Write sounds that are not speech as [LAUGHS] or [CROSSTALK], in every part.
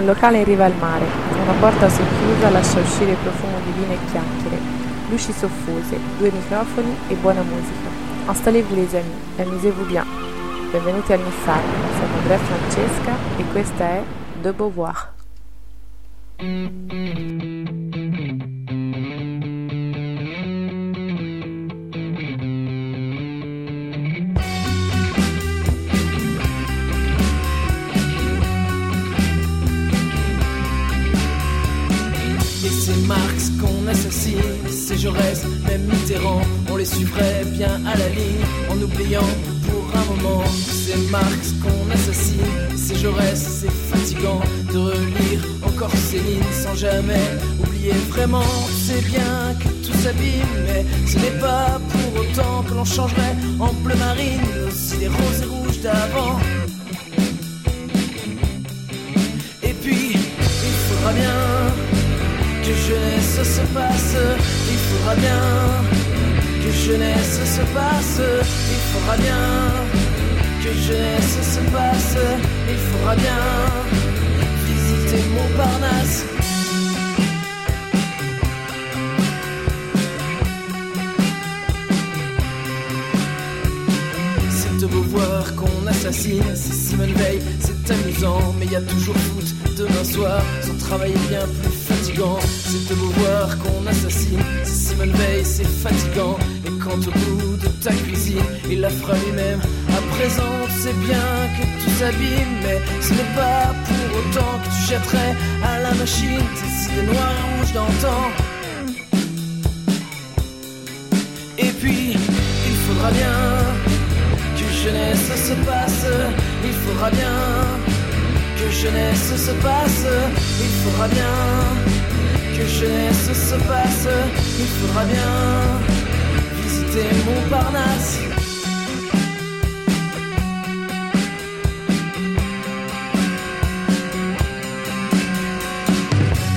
Un locale in riva al mare. Una porta socchiusa lascia uscire profumo di vino e chiacchiere. Luci soffuse, due microfoni e buona musica. Installez-vous les amis, amusez-vous bien. Benvenuti al Nissar, sono Andrea Francesca e questa è De Beauvoir. Assassine, c'est Jaurès, même Mitterrand, on les suivrait bien à la ligne, en oubliant pour un moment. C'est Marx qu'on assassine, c'est Jaurès, c'est fatigant de relire encore ces lignes sans jamais oublier vraiment. C'est bien que tout s'abîme, mais ce n'est pas pour autant que l'on changerait en bleu marine aussi les roses et rouges d'avant. Et puis, il faudra bien jeunesse se passe, il faudra bien. Que jeunesse se passe, il faudra bien. Que jeunesse se passe, il faudra bien. Visiter Montparnasse. C'est de beau voir qu'on assassine, c'est Simone Veil, c'est amusant, mais y a toujours foot demain soir, son travail est bien plus C'est de beau voir qu'on assassine, c'est Simone c'est fatigant. Et quand au bout de ta cuisine, il la fera lui-même, à présent, c'est bien que tout s'abîme, mais ce n'est pas pour autant que tu jetterais à la machine tes idées noires et rouges d'antan. Et puis, il faudra bien que jeunesse se passe, il faudra bien que jeunesse se passe, il faudra bien. Que jeunesse se passe, il faudra bien. Visiter Montparnasse.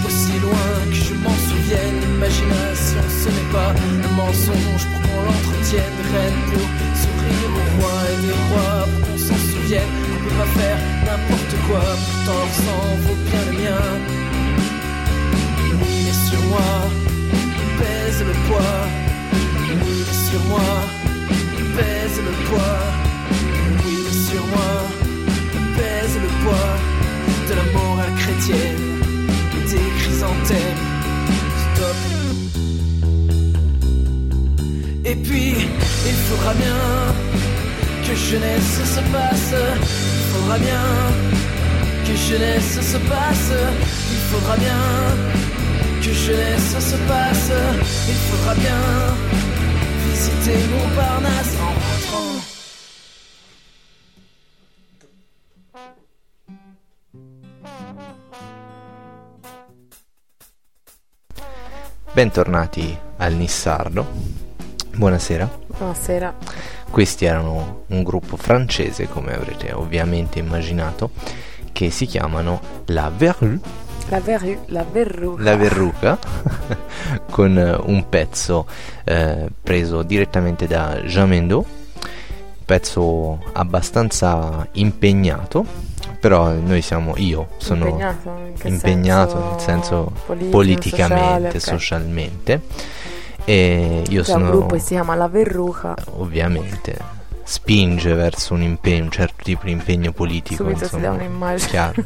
Aussi loin que je m'en souvienne, l'imagination ce n'est pas le mensonge pour qu'on l'entretienne, reine pour sourire aux rois et des rois pour qu'on s'en souvienne. On peut pas faire n'importe quoi, pourtant leur vaut bien le mien. Oui, mais sur moi, pèse le poids. Oui, mais sur moi, pèse le poids. Oui, sur moi, pèse le poids de la morale chrétienne, des chrysanthèmes. Stop. Et puis, il faudra bien que jeunesse se passe, il faudra bien que jeunesse se passe, il faudra bien que jeunesse se passe, il faudra bien visiter Montparnasse en rentrant. Bentornati al Nissardo. Buonasera. Buonasera. Questi erano un gruppo francese, come avrete ovviamente immaginato, che si chiamano La Verrue. La, verru, la verruca. La Verruca, [LAUGHS] con un pezzo eh, preso direttamente da Jean Mendo, un pezzo abbastanza impegnato, però noi siamo, io sono impegnato, impegnato nel senso politico, politicamente, sociale, ok. socialmente. E io C'è sono un gruppo che si chiama La Verruca. ovviamente spinge verso un impegno, un certo tipo di impegno politico. Subito si insomma, dà un'immagine. Chiaro.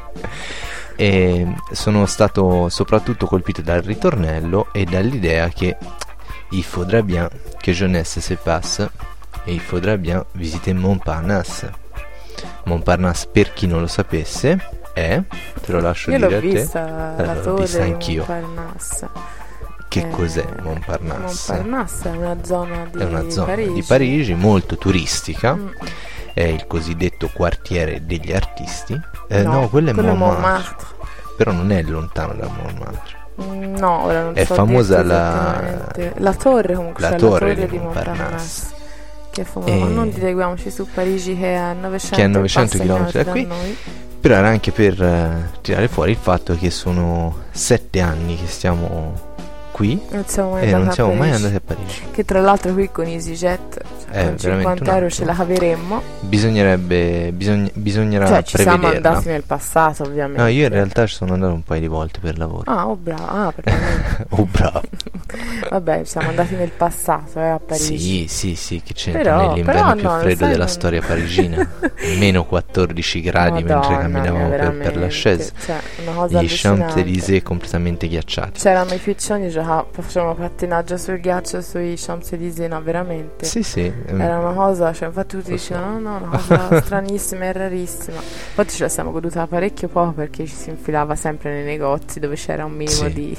[LAUGHS] e sono stato soprattutto colpito dal ritornello e dall'idea che il faudrait bien que jeunesse se passe e il faudrait bien visiter Montparnasse. Montparnasse, per chi non lo sapesse, è, te lo lascio Io dire l'ho a te, vista, Eh, la l'ho torre vista anch'io. Montparnasse. Che Eh, cos'è Montparnasse? Montparnasse è una zona di È una zona Parigi. di Parigi molto turistica, Mm. è il cosiddetto quartiere degli artisti. Eh, no, No, quello è quello Montmartre, Montmartre. però non è lontano da Montmartre. Mm, No, ora non È so famosa la- la torre comunque, la cioè torre la di torre di Montparnasse. Montparnasse. Che è famosa, E- ma non dileguiamoci su Parigi che è a 900, Che è a e 900 passa chilometri da qui. noi. Però era anche per eh, tirare fuori il fatto che sono sette anni che stiamo qui Non siamo mai e non siamo mai andati a Parigi. Che tra l'altro qui con EasyJet, con veramente 50 un euro ce la caveremmo. Bisognerebbe, bisogn- bisognerà Cioè, ci siamo andati nel passato, ovviamente. No, io in realtà ci sono andato un paio di volte per lavoro. Ah, oh bravo. Ah, [LAUGHS] oh, bravo. [LAUGHS] Vabbè, siamo andati nel passato, eh, a Parigi. Sì, sì, sì, che c'entra Però- nell'inverno però più no, freddo della non- storia parigina. [LAUGHS] Meno 14 gradi mentre Madonna camminavamo mia, per, per la veramente. Chaise. Cioè, una cosa Gli. Champs-Élysées completamente ghiacciati. C'erano i piccioni, giocavamo, facevamo pattinaggio sul ghiaccio sui Champs-Élysées, no, veramente. Sì, sì. Ehm, Era una cosa, cioè, infatti tutti dicevano, no, no, [LAUGHS] una cosa stranissima e rarissima. Infatti ce la siamo goduta parecchio poco perché ci si infilava sempre nei negozi dove c'era un minimo Sì. di,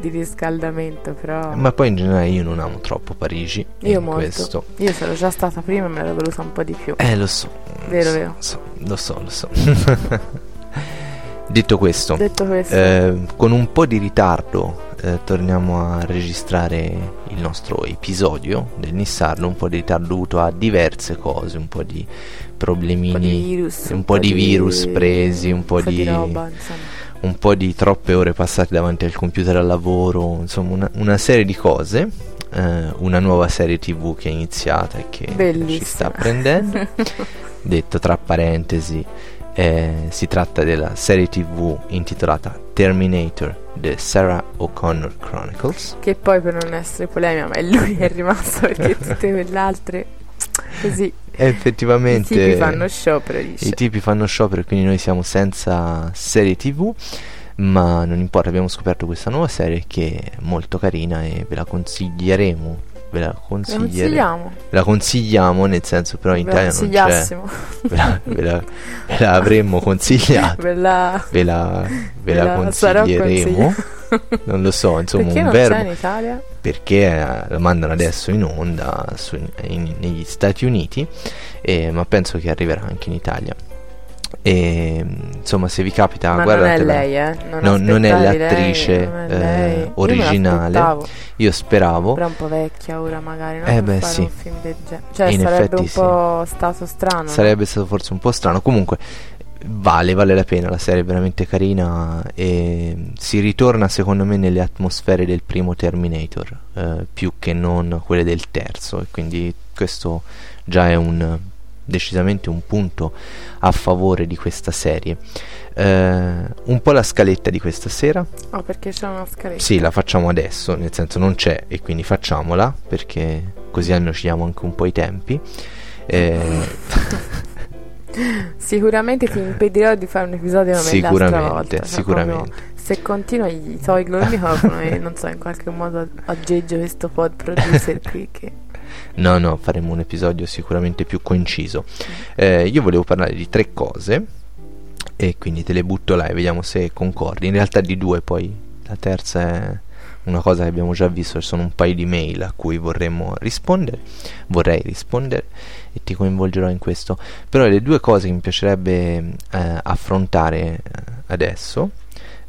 di riscaldamento, però... Ma poi in generale io non amo troppo Parigi. Io molto. questo. Io sono già stata prima e me l'ero voluta un po' di più. Eh, lo so. Vero, lo vero. so, Lo so, lo so. [LAUGHS] Detto questo, Detto questo, eh, con un po' di ritardo eh, torniamo a registrare il nostro episodio del Nissardo, un po' di ritardo dovuto a diverse cose, un po' di un po' di problemini, virus. un po' di virus presi, un po' di... di- roba, un po' di troppe ore passate davanti al computer al lavoro, insomma una, una serie di cose, eh, una nuova serie tv che è iniziata e che ci Bellissima. sta prendendo. [LAUGHS] detto tra parentesi, eh, si tratta della serie tv intitolata Terminator The Sarah O'Connor Chronicles. Che poi per non essere polemica, ma è lui che è rimasto perché [LAUGHS] tutte quelle altre così E i effettivamente tipi fanno sciopero dice. i tipi fanno sciopero quindi noi siamo senza serie tv. Ma non importa, abbiamo scoperto questa nuova serie che è molto carina e ve la consiglieremo. Ve la consigliamo, Ve la consigliamo, nel senso però in ve Italia non c'è. [LAUGHS] Ve la, ve la- ve la avremmo consigliata. ve la... Ve la, ve la consiglieremo. Non lo so, insomma, Perché un non verbo c'è in Italia? perché eh, la mandano adesso in onda su- in- negli Stati Uniti, eh, ma penso che arriverà anche inItalia. E insomma, se vi capita, ma non è guardatela. lei, eh? Non, No, non è l'attrice, lei, non è eh, lei. Io originale. l'aspettavo, Io speravo. Però un po' vecchia ora magari, no? Eh, beh, sì. un film del genere. Cioè In sarebbe un sì. po' stato strano. no? Sarebbe stato forse un po' strano. Comunque, vale, vale la pena. La serie è veramente carina. E si ritorna, secondo me, nelle atmosfere del primo Terminator, eh, più che non quelle del terzo. E quindi questo già è un decisamente un punto a favore di questa serie. Eh, un po' la scaletta di questa sera. Oh, perché c'è una scaletta. Sì, la facciamo adesso, nel senso non c'è e quindi facciamola perché così almeno ci diamo anche un po' i tempi. Eh, [LAUGHS] Sicuramente ti impedirò di fare un episodio come l'altra volta. cioè, sicuramente. se continua gli tolgo il microfono e non so, in qualche modo aggeggio questo pod producer qui che... No, no, faremo un episodio sicuramente più conciso. Eh, io volevo parlare di tre cose e quindi te le butto là e vediamo se concordi. In realtà di due, poi la terza è una cosa che abbiamo già visto, ci sono un paio di mail a cui vorremmo rispondere, vorrei rispondere e ti coinvolgerò in questo. Però le due cose che mi piacerebbe eh, affrontare eh, adesso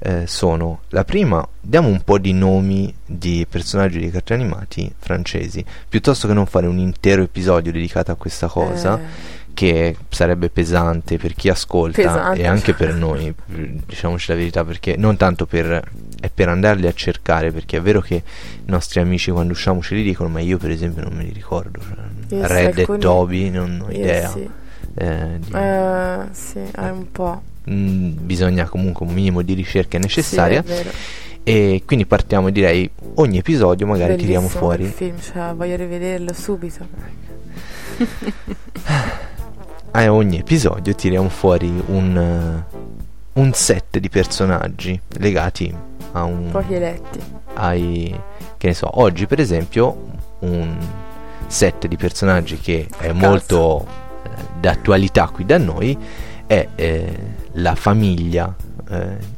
eh, sono la prima, diamo un po' di nomi di personaggi di cartoni animati francesi, piuttosto che non fare un intero episodio dedicato a questa cosa, Eh, che sarebbe pesante per chi ascolta Pesante. e anche per noi, diciamoci la verità, perché non tanto per, è per andarli a cercare, perché è vero che i nostri amici quando usciamo ce li dicono, ma io per esempio non me li ricordo, cioè, Yes, Red e Toby non ho idea. Sì, eh, di- Eh, sì, è un po'. Mm, bisogna comunque un minimo di ricerca necessaria Sì, e quindi partiamo direi ogni episodio magari tiriamo Bellissimo quel fuori film, cioè, voglio rivederlo subito. a ogni episodio tiriamo fuori un, eh, un set di personaggi legati a un Pochi eletti. ai che ne so oggi per esempio un set di personaggi che è molto eh, d'attualità qui da noi è eh, la famiglia eh,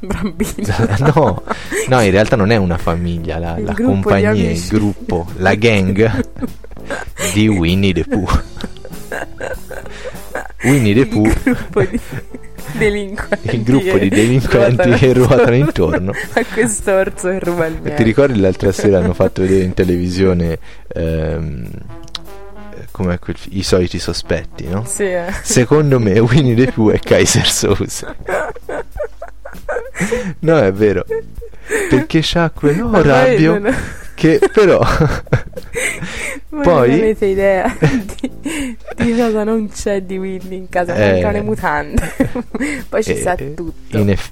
[LAUGHS] no, no, in realtà non è una famiglia, la, la compagnia, il gruppo, la gang [LAUGHS] di Winnie the Pooh. Winnie the Pooh, delinquenti. il gruppo di delinquenti che ruotano intorno. [LAUGHS] a questo orso che ruba il miele. Ti ricordi l'altra sera hanno fatto vedere in televisione ehm, com'è quel i soliti sospetti, no? Sì, eh. Secondo me Winnie the Pooh è Kaiser Sose. No, è vero. Perché c'ha Ma quello poi rabbio non- che però [LAUGHS] Poi- non avete idea di, di cosa non c'è di Winnie in casa, Eh. mancano le mutande. [LAUGHS] Poi ci Eh, sa tutto. In, eff-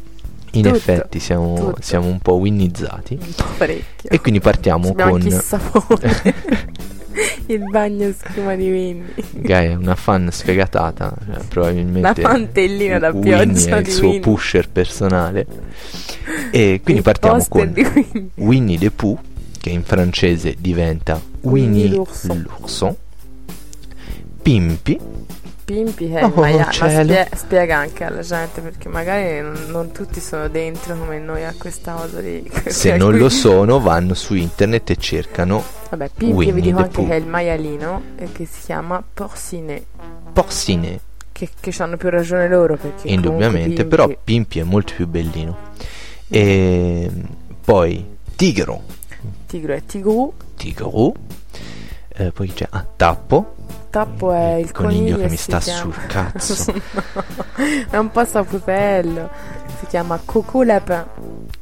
in Tutto, effetti siamo, siamo un po' winnizzati. Un po' parecchio. E quindi partiamo Abbiamo con [LAUGHS] [LAUGHS] il bagno schiuma di Winnie. Gaia, una fan sfegatata, cioè, probabilmente La mantellina da Winnie pioggia è il suo Winnie. pusher personale. E quindi Il partiamo con Winnie. Winnie the Pooh, che in francese diventa Winnie Winnie l'ourson. l'ourson. Pimpi, Pimpi che è Oh, il maia- ma cielo. spie- spiega anche alla gente perché magari non, non tutti sono dentro come noi a questa cosa lì. [LAUGHS] se non lo sono vanno su internet e cercano Vabbè, Pimpi Winnie vi dico anche Pooh. che è il maialino e che si chiama Porcinet. Porcinet, Che, che hanno più ragione loro perché indubbiamente, comunque però Pimpi- Pimpi è molto più bellino. E poi Tigro, Tigro è Tigru, Tigru, eh, poi c'è ah, Tappo, Tappo è il coniglio, che e mi sta chiama- sul cazzo. No, [LAUGHS] è un passaputello. Si chiama Coco Lapin.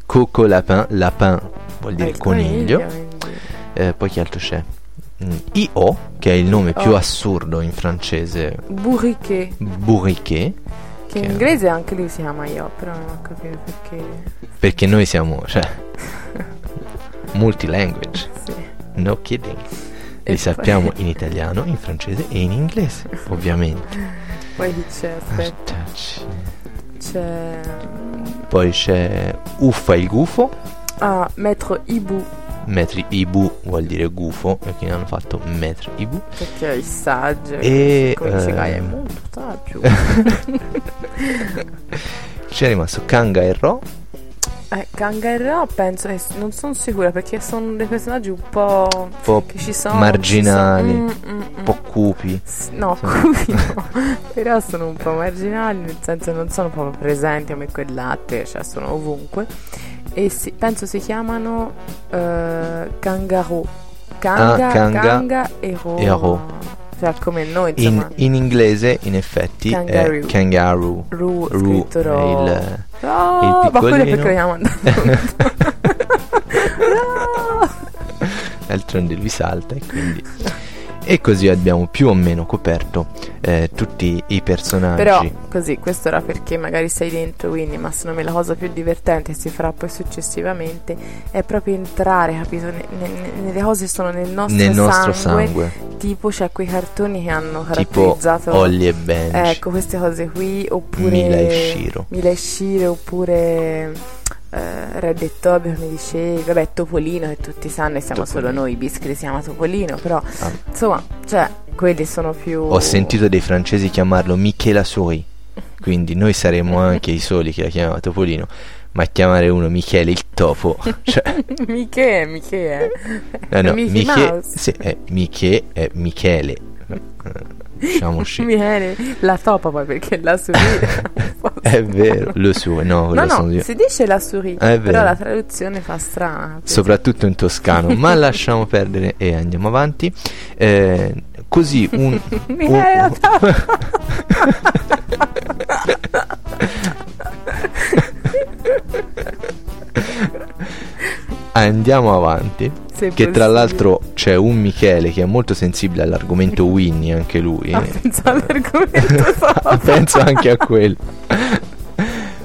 Coco Lapin, Lapin vuol dire il coniglio. quindi- Eh, poi chi altro c'è? Mm, I.O., che è il nome più Oh. assurdo in francese, Bourriquet. Bourriquet, Che Che- in inglese anche lui si chiama io, però non ho capito perché. perché noi siamo, cioè, [LAUGHS] multilanguage, Sì. no kidding. Li sappiamo in italiano, in francese e in inglese, [LAUGHS] ovviamente. Poi chi c'è? Aspetta. C'è. Poi c'è Uffa il gufo, Ah, Maître Ibu. Metri Ibu vuol dire gufo, e quindi hanno fatto Metri Ibu. Perché è il saggio. E, come dice eh, Gaia, è molto saggio. [LAUGHS] [LAUGHS] C'è rimasto Kanga e Ro, eh, Kanga Ra penso, eh, non sono sicura perché sono dei personaggi un po'. un po' che ci sono. marginali, ci sono- mm, mm, mm. un po' cupi. S- No, Sì. [LAUGHS] cupi no. Però sono un po' marginali, nel senso non sono proprio presenti come quel latte, cioè sono ovunque. E si- penso si chiamano eh, Kangaroo. Kanga, Ah, Kanga Kanga e Ro. e Ro. Cioè come noi, In, in inglese, in effetti, Kangaroo. è kangaroo. Ru, Ru scritto è Ro. il, Ah, il ma quello piccolino. perché lo chiamano [LAUGHS] d'altronde lui salta e quindi... [LAUGHS] E così abbiamo più o meno coperto eh, tutti i personaggi. Però così, questo era perché magari sei dentro Winnie, ma secondo me la cosa più divertente si farà poi successivamente è proprio entrare, capito? Ne- ne- nelle cose che sono nel nostro, nel nostro sangue, sangue, tipo c'è quei cartoni che hanno tipo caratterizzato Ollie e Benji, ecco queste cose qui, oppure Mila e Shiro. Mila e Shiro, oppure eh, Red e Toby, come dicevi, vabbè Topolino che tutti sanno e siamo solo Topolino. noi, Bischi si chiama Topolino, però Ah. insomma, cioè, quelli sono più... Ho sentito dei francesi chiamarlo Michela Souris, quindi noi saremmo anche i soli che la chiamavano Topolino, ma chiamare uno Michele il topo, [LAUGHS] cioè, Miche, Miche, eh no, Mickey Miche, Mouse. sì, è Miche è Michele, diciamoci, Michele, la topa poi perché la souris [LAUGHS] è vero, lo so, no, No, sono no, io. si dice la souris, È però vero. la traduzione fa strana. soprattutto in toscano, ma [LAUGHS] lasciamo perdere e andiamo avanti. Eh, così un, la [LAUGHS] un- topa. [LAUGHS] andiamo avanti. Se Che tra l'altro c'è un Michele che è molto sensibile all'argomento [LAUGHS] Winnie, anche lui. Ah, pensavo all'argomento. [LAUGHS] Penso anche a quello.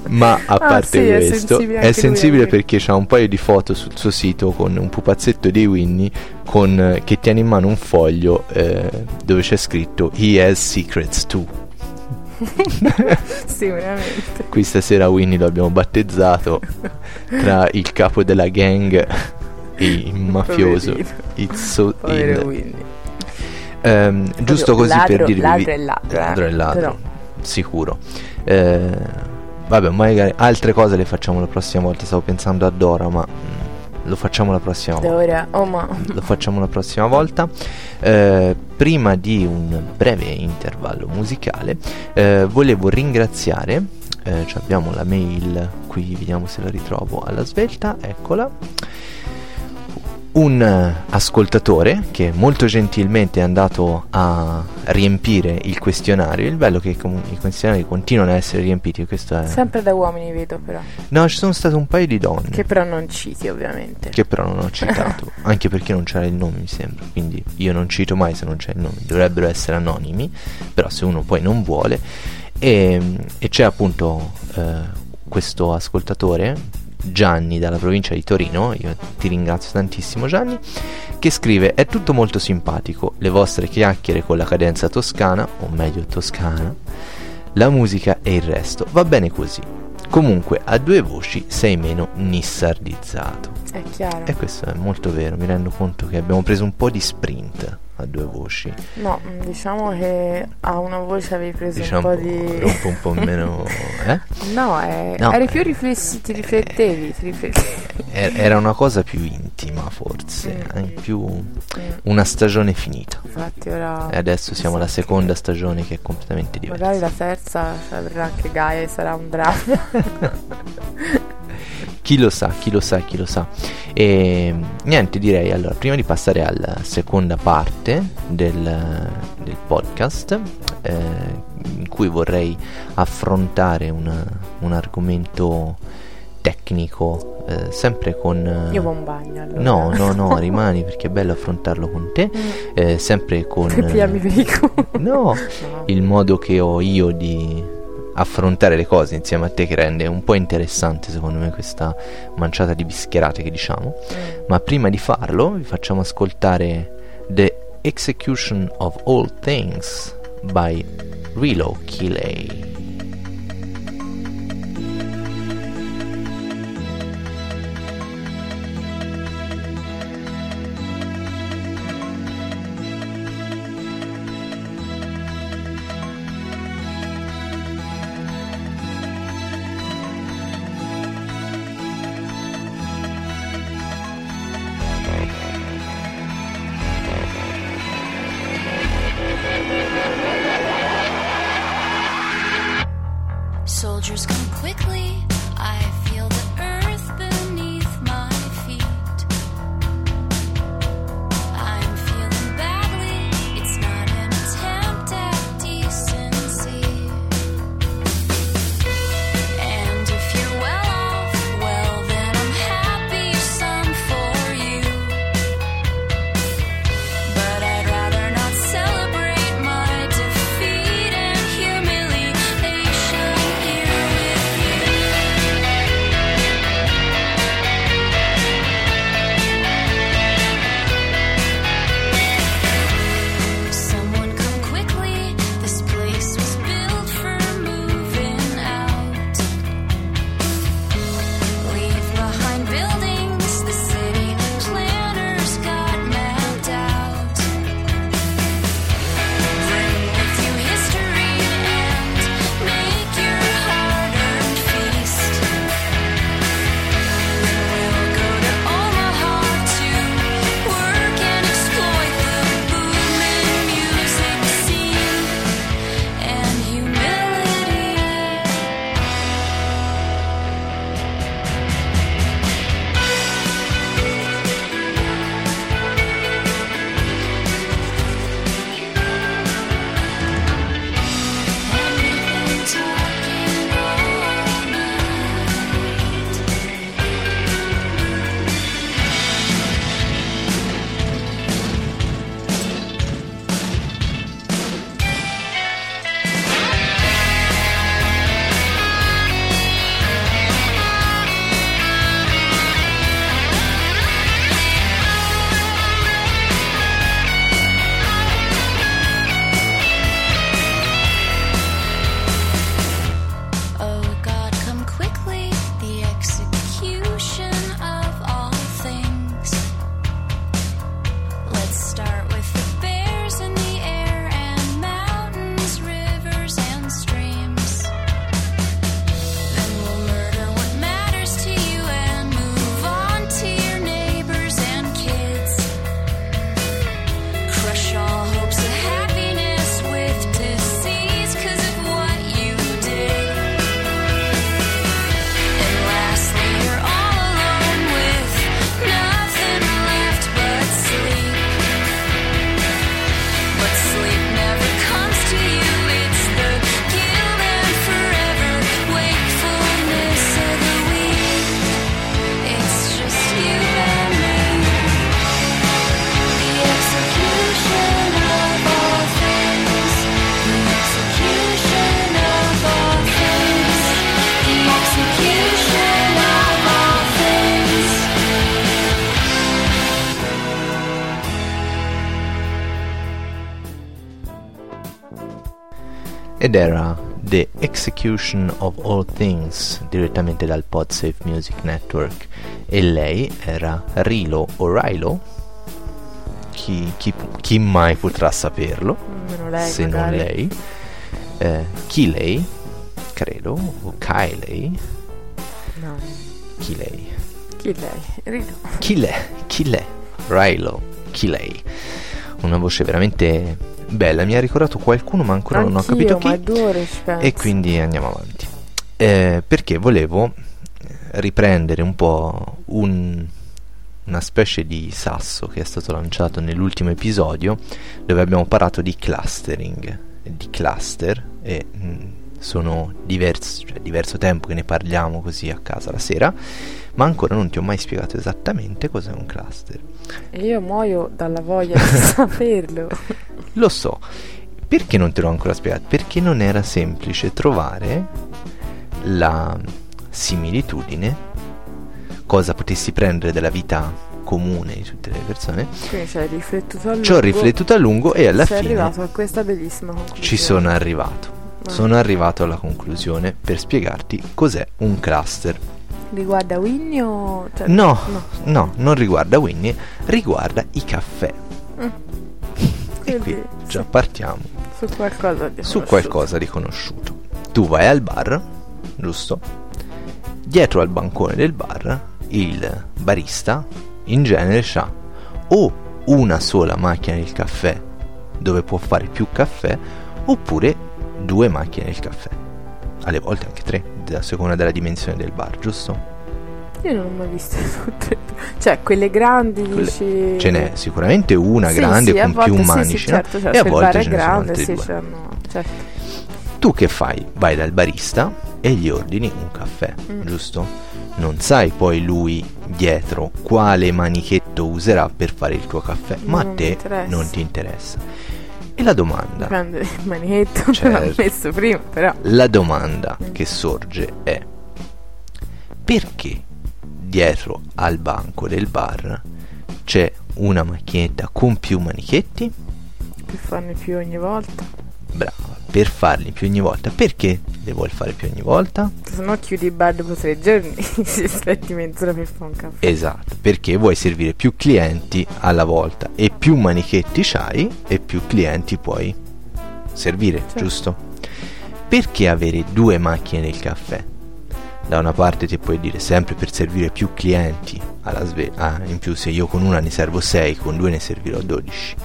Ma a Ah, parte sì, è questo, sensibile è anche lui, sensibile perché c'ha un paio di foto sul suo sito con un pupazzetto di Winnie con, eh, che tiene in mano un foglio eh, dove c'è scritto He has secrets too. [LAUGHS] sì, veramente. Qui stasera Winnie lo abbiamo battezzato tra il capo della gang e il [LAUGHS] mafioso. So Povero in. Winnie. Ehm, giusto così per ladro- dirvi ladro è ladro, eh, ladro è ladro, però. sicuro Eh, vabbè magari altre cose le facciamo la prossima volta stavo pensando a Dora ma mm, lo facciamo la prossima volta. oh lo facciamo la prossima volta. Eh, prima di un breve intervallo musicale eh, volevo ringraziare eh, cioè abbiamo la mail qui vediamo se la ritrovo alla svelta eccola un eh, ascoltatore che molto gentilmente è andato a riempire il questionario. Il bello è che com- i questionari continuano a essere riempiti. Questo è... Sempre da uomini vedo però. No, ci sono state un paio di donne. Che però non citi ovviamente. Che però non ho [LAUGHS] citato, anche perché non c'era il nome mi sembra, quindi io non cito mai se non c'è il nome, dovrebbero essere anonimi, però se uno poi non vuole. E, e c'è appunto eh, questo ascoltatore Gianni dalla provincia di Torino, io ti ringrazio tantissimo Gianni, che scrive è tutto molto simpatico, le vostre chiacchiere con la cadenza toscana, o meglio toscana, la musica e il resto, va bene così. Comunque a due voci sei meno nissardizzato. È chiaro. E questo è molto vero, mi rendo conto che abbiamo preso un po' di sprint a due voci. No, mm, diciamo che a una voce avevi preso Diciamo un po' di... un po', un po' meno... Eh? [LAUGHS] No, eh, No, eri eh. più riflessi, ti riflettevi, ti riflettevi. Er- Era una cosa più intima forse, Mm. eh, più Mm, una stagione finita. Infatti ora... E adesso siamo alla seconda stagione che è completamente diversa. Magari la terza cioè, verrà anche Gaia e sarà un dramma. [LAUGHS] Chi lo sa, chi lo sa, chi lo sa. E niente, direi allora, prima di passare alla seconda parte del, del podcast, eh, in cui vorrei affrontare un, un argomento tecnico, eh, sempre con... eh, Io in bagno allora. No, no, no, rimani perché è bello affrontarlo con te, Mm. eh, sempre con... Culo. No, [LAUGHS] No. il modo che ho io di affrontare le cose insieme a te che rende un po' interessante secondo me questa manciata di bischerate che diciamo. Mm. Ma prima di farlo vi facciamo ascoltare The Execution of All Things by Rilo Kiley. Ed era The Execution of All Things direttamente dal PodSafe Music Network. E lei era Rilo o Rilo chi, chi, chi mai potrà saperlo? Lei, se magari. non lei. Eh, chi lei? Credo. O Kylie No. chi lei? Chi lei? Lei chi lei Rilo chi lei? Una voce veramente bella mi ha ricordato qualcuno ma ancora non ho Anch'io, capito chi e quindi andiamo avanti. Eh, perché volevo riprendere un po' un- una specie di sasso che è stato lanciato nell'ultimo episodio dove abbiamo parlato di clustering, di cluster e mh, sono diversi, cioè diverso tempo che ne parliamo così a casa la sera, ma ancora non ti ho mai spiegato esattamente cos'è un cluster. E io muoio dalla voglia di [LAUGHS] saperlo. Lo so. Perché non te l'ho ancora spiegato? Perché non era semplice trovare la similitudine, cosa potessi prendere dalla vita comune di tutte le persone. Quindi ci hai riflettuto a lungo. Ci ho riflettuto a lungo e alla fine ci sono arrivato. Sono arrivato alla conclusione per spiegarti cos'è un cluster. Riguarda Winnie o... Cioè, No, no. no, non riguarda Winnie, riguarda i caffè. [LAUGHS] E qui Quindi, già sì, partiamo su qualcosa di su conosciuto. qualcosa di conosciuto. Tu vai al bar, giusto? Dietro al bancone del bar, il barista in genere ha o una sola macchina del caffè dove può fare più caffè, oppure due macchine del caffè. Alle volte anche tre, a seconda della dimensione del bar, giusto? Io non ho mai viste [LAUGHS] tutte. Cioè, quelle grandi Quelle- dici... Ce n'è sicuramente una Sì, grande sì, a con volte più sì, sì, manici, no? certo, certo, e a volte ce ne sono grande, altri sì, due. c'hanno- certo. Tu che fai? Vai dal barista e gli ordini un caffè, Mm. giusto? Non sai poi lui dietro quale manichetto userà per fare il tuo caffè, ma Non a mi te interessa. non ti interessa. E la domanda, Dipende il manietto, ce [LAUGHS] l'ha Certo. messo prima, però. la domanda che sorge è perché dietro al banco del bar c'è una macchinetta con più manichetti? Per farne più ogni volta. Brava, per farli più ogni volta. Perché le vuoi fare più ogni volta? Se no chiudi il bar dopo tre giorni. [LAUGHS] si aspetti mezz'ora per fare un caffè. Esatto, perché vuoi servire più clienti alla volta e più manichetti c'hai e più clienti puoi servire, Certo. giusto? Perché avere due macchine del caffè? Da una parte ti puoi dire sempre per servire più clienti alla sve- ah, in più se io con una ne servo 6, con due ne servirò 12.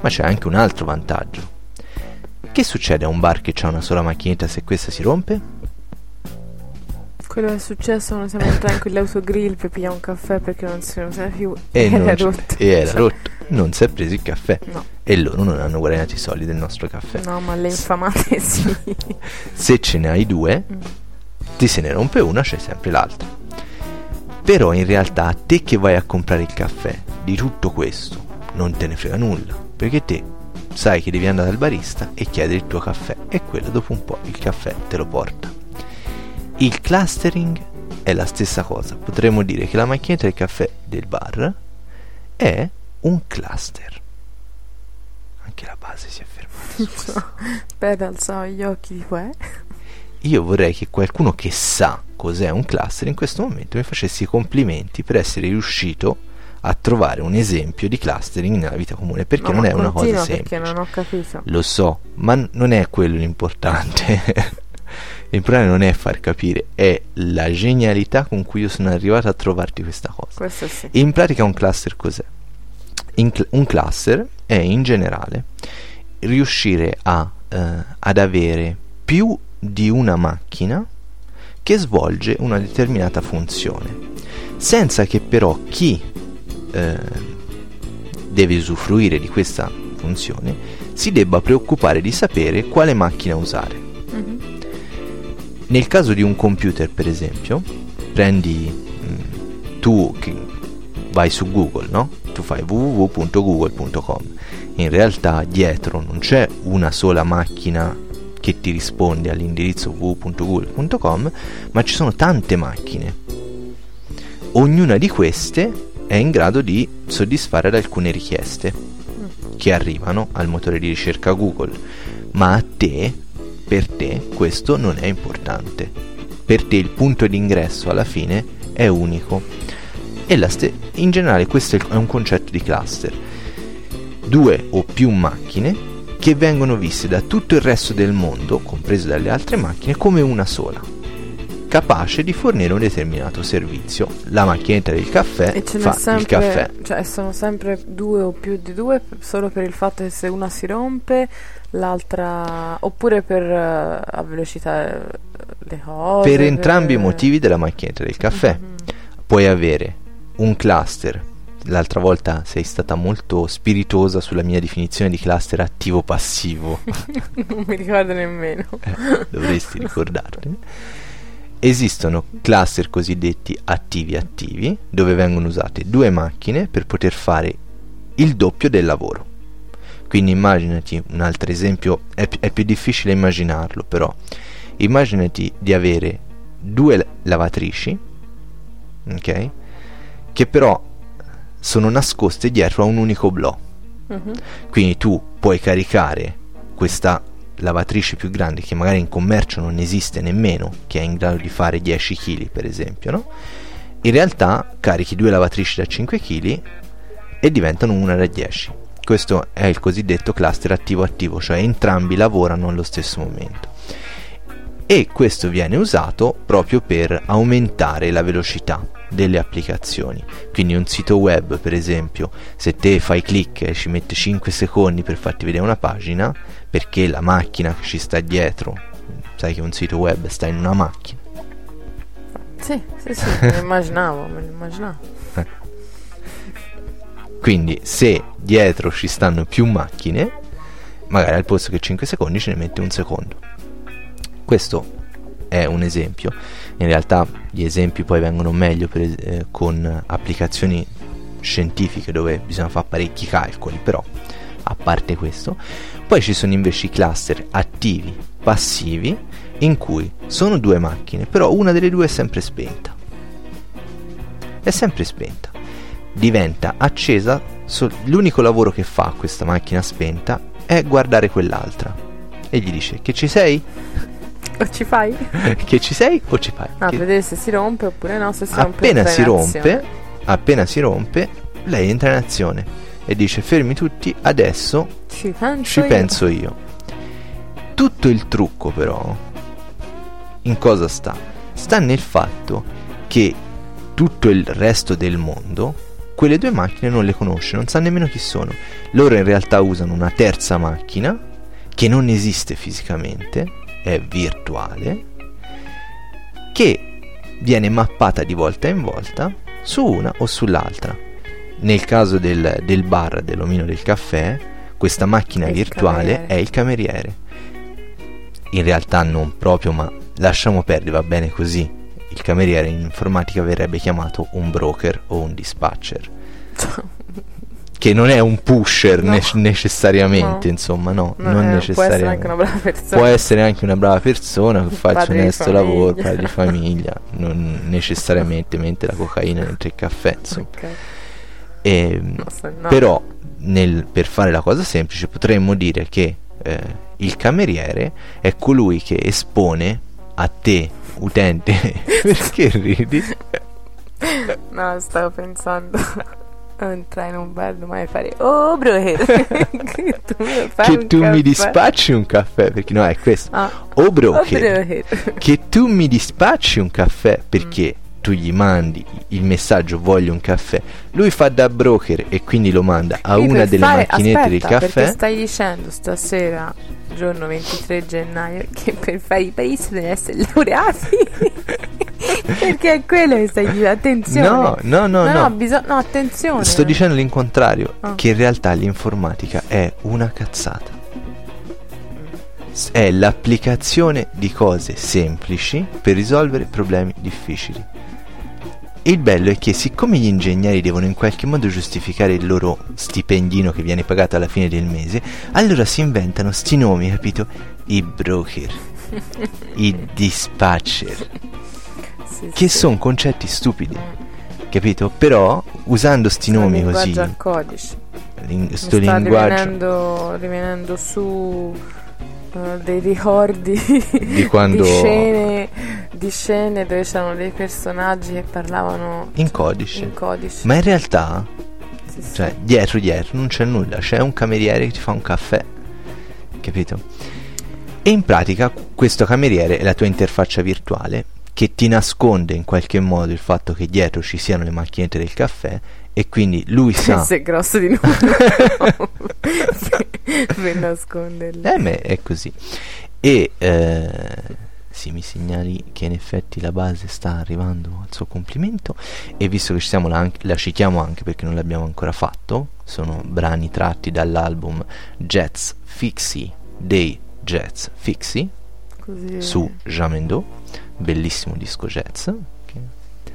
Ma c'è anche un altro vantaggio. Che succede a un bar che ha una sola macchinetta se questa si rompe? Quello che è successo quando siamo entrati in quell'autogrill per pigliare un caffè perché non si usa più. E, era non rotto. e era rotto. Non si è preso il caffè. No, E loro non hanno guadagnato i soldi del nostro caffè. no, ma le infamate [LAUGHS] sì. Se ce ne hai due, Mm. ti se ne rompe una, c'è sempre l'altra. Però in realtà a te che vai a comprare il caffè, di tutto questo non te ne frega nulla, perché te sai che devi andare dal barista e chiedere il tuo caffè e quello dopo un po' il caffè te lo porta. Il clustering è la stessa cosa, potremmo dire che la macchinetta del caffè del bar è un cluster. Anche la base si è fermata. Aspetta, [LAUGHS] alzavo gli occhi tipo, eh? Io vorrei che qualcuno che sa cos'è un cluster in questo momento mi facesse i complimenti per essere riuscito a trovare un esempio di clustering nella vita comune, perché No, non è una cosa semplice. non ho capito. Lo so, ma non è quello l'importante. [LAUGHS] l'importante non è far capire, è la genialità con cui io sono arrivato a trovarti questa cosa. Sì. In pratica un cluster cos'è? Cl- un cluster è in generale riuscire a, eh, ad avere più di una macchina che svolge una determinata funzione, senza che però chi eh, deve usufruire di questa funzione si debba preoccupare di sapere quale macchina usare. Mhm. Nel caso di un computer, per esempio, prendi mm, tu che vai su Google, no? Tu fai www.google.com. In realtà dietro non c'è una sola macchina che ti risponde all'indirizzo www.google.com, ma ci sono tante macchine. Ognuna di queste è in grado di soddisfare alcune richieste che arrivano al motore di ricerca Google, ma a te per te questo non è importante. Per te il punto d'ingresso alla fine è unico. E st- in generale questo è un concetto di cluster. Due o più macchine che vengono viste da tutto il resto del mondo, comprese dalle altre macchine, come una sola capace di fornire un determinato servizio. La macchinetta del caffè fa sempre, il caffè. Cioè sono sempre due o più di due solo per il fatto che se una si rompe l'altra oppure per uh, a velocità uh, le cose. Per entrambi per... i motivi della macchinetta del caffè. Mm-hmm. Puoi avere un cluster l'altra volta sei stata molto spiritosa sulla mia definizione di cluster attivo-passivo. [LAUGHS] non mi ricordo nemmeno. Eh, dovresti ricordartene [LAUGHS] Esistono cluster cosiddetti attivi-attivi, dove vengono usate due macchine per poter fare il doppio del lavoro. Quindi immaginati un altro esempio, è, è più difficile immaginarlo però, immaginati di avere due lavatrici, ok? Che però sono nascoste dietro a un unico blò. Uh-huh. Quindi tu puoi caricare questa lavatrice più grande che magari in commercio non esiste nemmeno, che è in grado di fare 10 kg per esempio, no? In realtà carichi due lavatrici da 5 kg e diventano una da 10. Questo è il cosiddetto cluster attivo-attivo, cioè entrambi lavorano allo stesso momento. E questo viene usato proprio per aumentare la velocità delle applicazioni. Quindi un sito web, per esempio, se te fai clic e ci mette 5 secondi per farti vedere una pagina, perché la macchina che ci sta dietro, sai che un sito web sta in una macchina. Sì, sì, sì, me lo immaginavo, me lo immaginavo. [LAUGHS] Quindi se dietro ci stanno più macchine, magari al posto che 5 secondi ce ne mette un secondo. Questo è un esempio. In realtà gli esempi poi vengono meglio per, eh, con applicazioni scientifiche dove bisogna fare parecchi calcoli, però a parte questo, poi ci sono invece i cluster attivi, passivi, in cui sono due macchine, però una delle due è sempre spenta. È sempre spenta. Diventa accesa, so- l'unico lavoro che fa questa macchina spenta è guardare quell'altra. E gli dice, che ci sei? O ci fai? [LAUGHS] che ci sei o ci fai? Ah, che... vedere se si rompe oppure no, se si appena rompe. Si rompe appena si rompe, lei entra in azione e dice fermi tutti, adesso ci penso, ci io. penso io. Tutto il trucco però in cosa sta? Sta nel fatto che tutto il resto del mondo quelle due macchine non le conosce, non sa nemmeno chi sono. Loro in realtà usano una terza macchina che non esiste fisicamente è virtuale che viene mappata di volta in volta su una o sull'altra. Nel caso del, del bar dell'omino del caffè, questa macchina è virtuale è il cameriere. In realtà non proprio, ma lasciamo perdere, va bene così. Il cameriere in informatica verrebbe chiamato un broker o un dispatcher. [LAUGHS] che non è un pusher no. ne- necessariamente, no. insomma, no, non, non è, necessariamente. Può essere anche una brava persona. Può essere anche una brava persona che fa il suo onesto lavoro, padre di famiglia, non necessariamente mette la cocaina dentro il caffè, insomma. Okay. E, no, però nel, per fare la cosa semplice potremmo dire che eh, il cameriere è colui che espone a te, utente, [LAUGHS] perché ridi? [LAUGHS] No, stavo pensando [LAUGHS] entrare in un bar domani e fare oh broker che tu, mi, che tu mi, dispacci un caffè perché no è questo ah. oh broker, oh broker. che tu mi dispacci un caffè perché mm. Tu gli mandi il messaggio voglio un caffè lui fa da broker e quindi lo manda a quindi una delle fare, macchinette aspetta, del caffè. perché stai dicendo stasera giorno 23 gennaio che per fare i paesi devono essere laureati? [LAUGHS] Perché è quello che stai dicendo. Attenzione. No no no no, no. no, bisog- no attenzione. Sto dicendo l'incontrario oh. che in realtà l'informatica è una cazzata. È l'applicazione di cose semplici per risolvere problemi difficili il bello è che siccome gli ingegneri devono in qualche modo giustificare il loro stipendino che viene pagato alla fine del mese, allora si inventano sti nomi, capito? I broker, i dispatcher, sì, che sì. sono concetti stupidi, capito? Però usando sti sto nomi così... al codice. Ling- sto linguaggio... Rivenendo, rivenendo su eh, dei ricordi [LAUGHS] Di quando- di, scene, di scene dove c'erano dei personaggi che parlavano In codice. in codice. Ma in realtà, Sì, sì. cioè, dietro dietro non c'è nulla, c'è un cameriere che ti fa un caffè, capito? E in pratica questo cameriere è la tua interfaccia virtuale che ti nasconde in qualche modo il fatto che dietro ci siano le macchinette del caffè e quindi lui [LAUGHS] sa... Se è grosso di nuovo [LAUGHS] [LAUGHS] per, nasconderli. Eh, beh, è così. E eh, sì, mi segnali che in effetti la base sta arrivando al suo complimento. E visto che ci siamo, la, la citiamo anche perché non l'abbiamo ancora fatto. Sono brani tratti dall'album Jets Fixie dei Jets Fixie Così. su Jamendo, bellissimo disco jazz. Che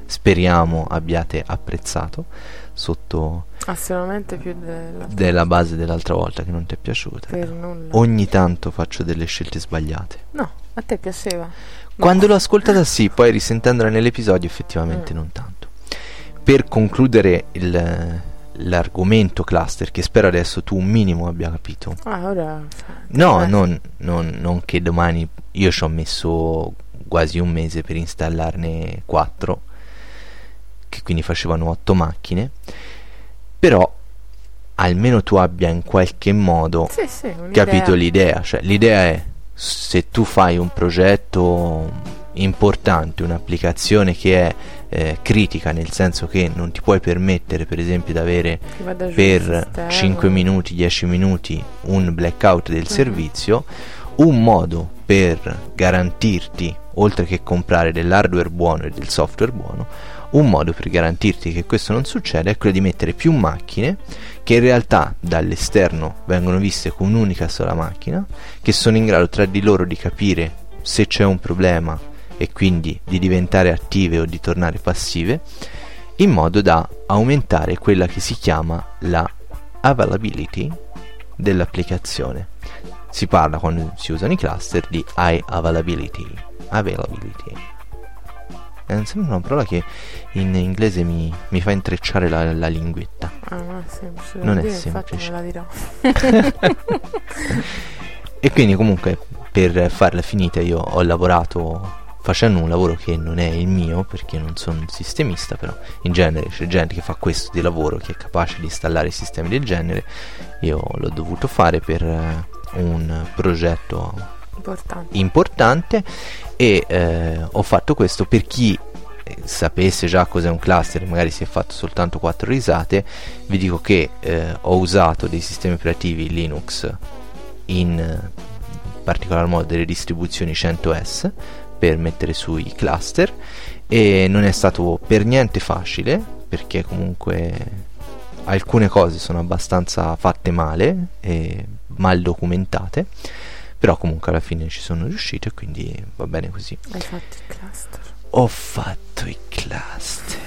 speriamo abbiate apprezzato sotto Assolutamente più della della base dell'altra volta che non ti è piaciuta. per nulla. Ogni tanto faccio delle scelte sbagliate. No, a te piaceva? Quando l'ho ascoltata sì, poi risentendola nell'episodio effettivamente Mm. non tanto. Per concludere il- l'argomento cluster, che spero adesso tu un minimo abbia capito. Ah, ora No, Eh. non, non- non che domani io ci ho messo quasi un mese per installarne 4, che quindi facevano 8 macchine, però almeno tu abbia in qualche modo Sì, sì, capito l'idea, cioè l'idea è se tu fai un progetto importante, un'applicazione che è eh, critica, nel senso che non ti puoi permettere per esempio di avere per sistema. 5 minuti, 10 minuti un blackout del Mhm. servizio, un modo per garantirti, oltre che comprare dell'hardware buono e del software buono, un modo per garantirti che questo non succeda è quello di mettere più macchine che in realtà dall'esterno vengono viste come un'unica sola macchina, che sono in grado tra di loro di capire se c'è un problema e quindi di diventare attive o di tornare passive, in modo da aumentare quella che si chiama la availability dell'applicazione. Si parla quando si usano i cluster di high availability. Availability. È sempre una parola che in inglese mi, mi fa intrecciare la, la linguetta. Ah, non è semplice. Non è dire, infatti semplice. me la dirò. [LAUGHS] E quindi comunque per farla finita io ho lavorato facendo un lavoro che non è il mio perché non sono un sistemista, però in genere c'è gente che fa questo di lavoro che è capace di installare sistemi del genere. Io l'ho dovuto fare per eh, un progetto Importante. importante e eh, ho fatto questo per chi eh, sapesse già cos'è un cluster magari si è fatto soltanto quattro risate vi dico che eh, ho usato dei sistemi operativi Linux in eh, particolar modo delle distribuzioni 100S per mettere sui cluster e non è stato per niente facile perché comunque alcune cose sono abbastanza fatte male e mal documentate però comunque alla fine ci sono riuscito e quindi va bene così Hai fatto il cluster. ho fatto i cluster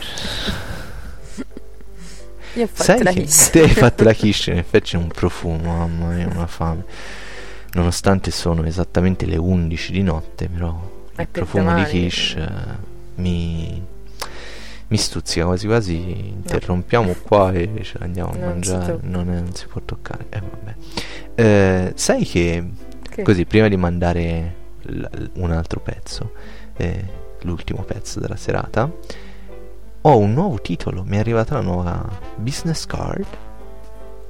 Io ho fatto sai la che quiche. te hai fatto la [LAUGHS] quiche in effetti c'è un profumo mamma mia una fame nonostante sono esattamente le 11 di notte però È il profumo di quiche eh, mi mi stuzzica quasi quasi interrompiamo qua e ce l'andiamo a Non si mangiare tocca. non, è- non si può toccare eh, vabbè. Eh, sai che Così, prima di mandare l- un altro pezzo, eh, l'ultimo pezzo della serata, ho un nuovo titolo. Mi è arrivata la nuova business card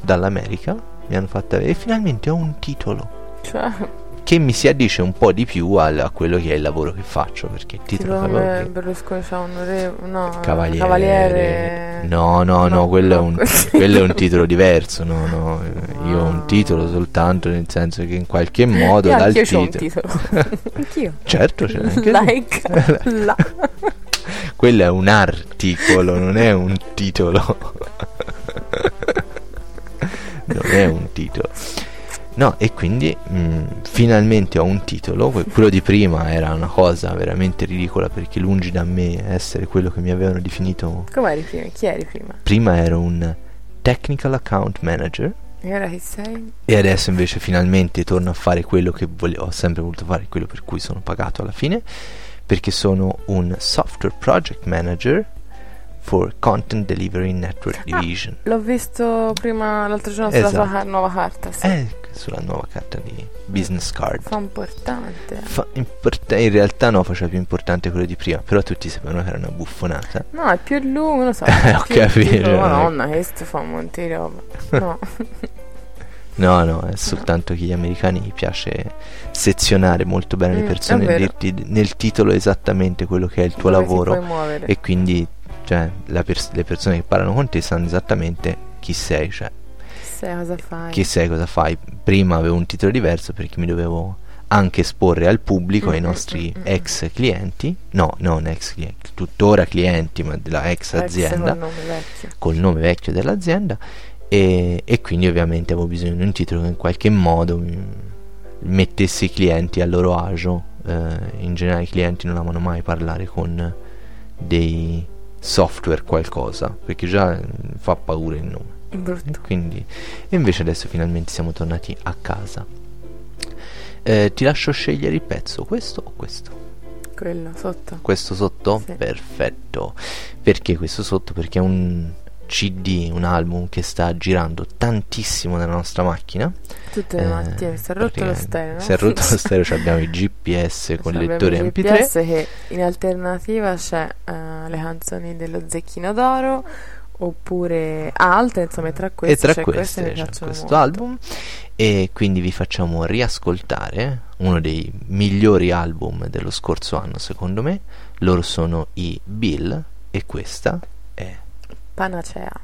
dall'America. Mi hanno fatta e finalmente ho un titolo Cioè, che mi si addice un po' di più al- a quello che è il lavoro che faccio. Perché il titolo cavolo, Berlusconi c'ha un re... no, Cavaliere. Cavaliere. No, no, no, quello, no, è un, [LAUGHS] quello è un titolo diverso. No, no. Io ho un Ah. titolo soltanto nel senso che in qualche modo Io dal c'ho un titolo. titolo. [LAUGHS] Anch'io. Certo, c'è anche like. [LAUGHS] la. Quello è un articolo, non è un titolo. non è un titolo. No, e quindi mh, finalmente ho un titolo. que- Quello di prima era una cosa veramente ridicola perché lungi da me essere quello che mi avevano definito. Come eri prima? Chi eri prima? Prima ero un Technical Account Manager E ora chi sei? e adesso invece finalmente torno a fare quello che volevo, ho sempre voluto fare, quello per cui sono pagato alla fine, perché sono un Software Project Manager for Content Delivery Network Ah, Division. L'ho visto prima l'altro giorno sulla Esatto. sua ca- nuova carta. Sì. Eh, sulla nuova carta di, business card. Fa importante. Fa import- in realtà no, faceva più importante quello di prima, però tutti sapevano che era una buffonata. No, è più lungo, lo so. [LAUGHS] Ho più capito, è- Madonna, questo fa un monte di roba. [LAUGHS] No. No, no, è soltanto che gli americani gli piace sezionare molto bene le Mm, persone è e dirti nel titolo esattamente quello che è il tuo Dove lavoro e quindi cioè, pers- le persone che parlano con te sanno esattamente chi sei, cioè Sai cosa fai? chi sei, cosa fai. Prima avevo un titolo diverso perché mi dovevo anche esporre al pubblico, ai Mm, nostri mm, mm, ex clienti, no, non ex clienti, tuttora clienti, ma della ex Ex azienda, col nome vecchio. col nome vecchio dell'azienda e, e quindi ovviamente avevo bisogno di un titolo che in qualche modo mettesse i clienti a loro agio. Eh, in generale i clienti non amano mai parlare con dei software qualcosa, perché già eh, fa paura il nome. Brutto. Quindi, e invece adesso finalmente siamo tornati a casa. Eh, ti lascio scegliere il pezzo, questo o questo? Quello sotto. Questo sotto? Sì. Perfetto. Perché questo sotto? Perché è un CD, un album che sta girando tantissimo nella nostra macchina. Tutte le Eh, mattine. Si è rotto lo stereo. Si è rotto lo [LAUGHS] stereo, cioè abbiamo i GPS con Abbiamo lettore il MP3. GPS che in alternativa c'è eh, le canzoni dello Zecchino d'Oro oppure altre, insomma, e tra E queste tra c'è queste queste c'è questo molto. album e quindi vi facciamo riascoltare uno dei migliori album dello scorso anno secondo me. Loro sono i Bill e questa Panacea.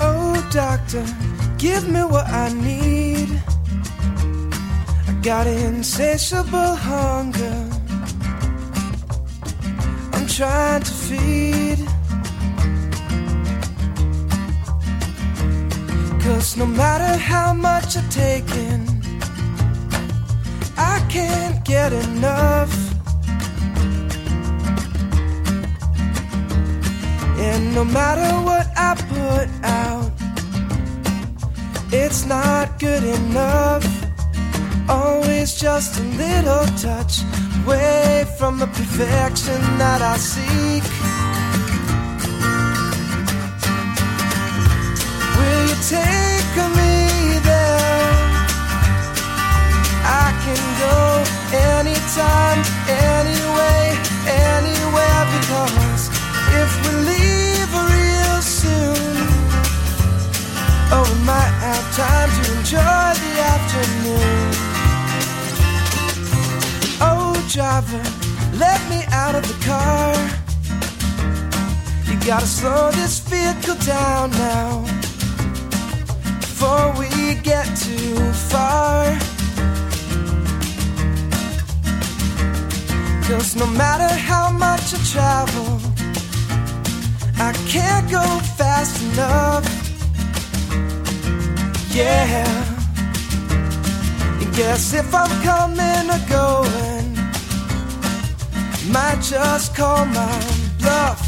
Oh, doctor, give me what I need. Got insatiable hunger. I'm trying to feed. Cause no matter how much I take in, I can't get enough. And no matter what I put out, it's not good enough. Always just a little touch away from the perfection that I seek. Will you take me there? I can go anytime, anyway, anywhere because if we leave real soon, oh, we might have time to enjoy the afternoon. Driver, let me out of the car. You gotta slow this vehicle down now before we get too far. Cause no matter how much I travel, I can't go fast enough. Yeah. Guess if I'm coming or going, might just call my bluff.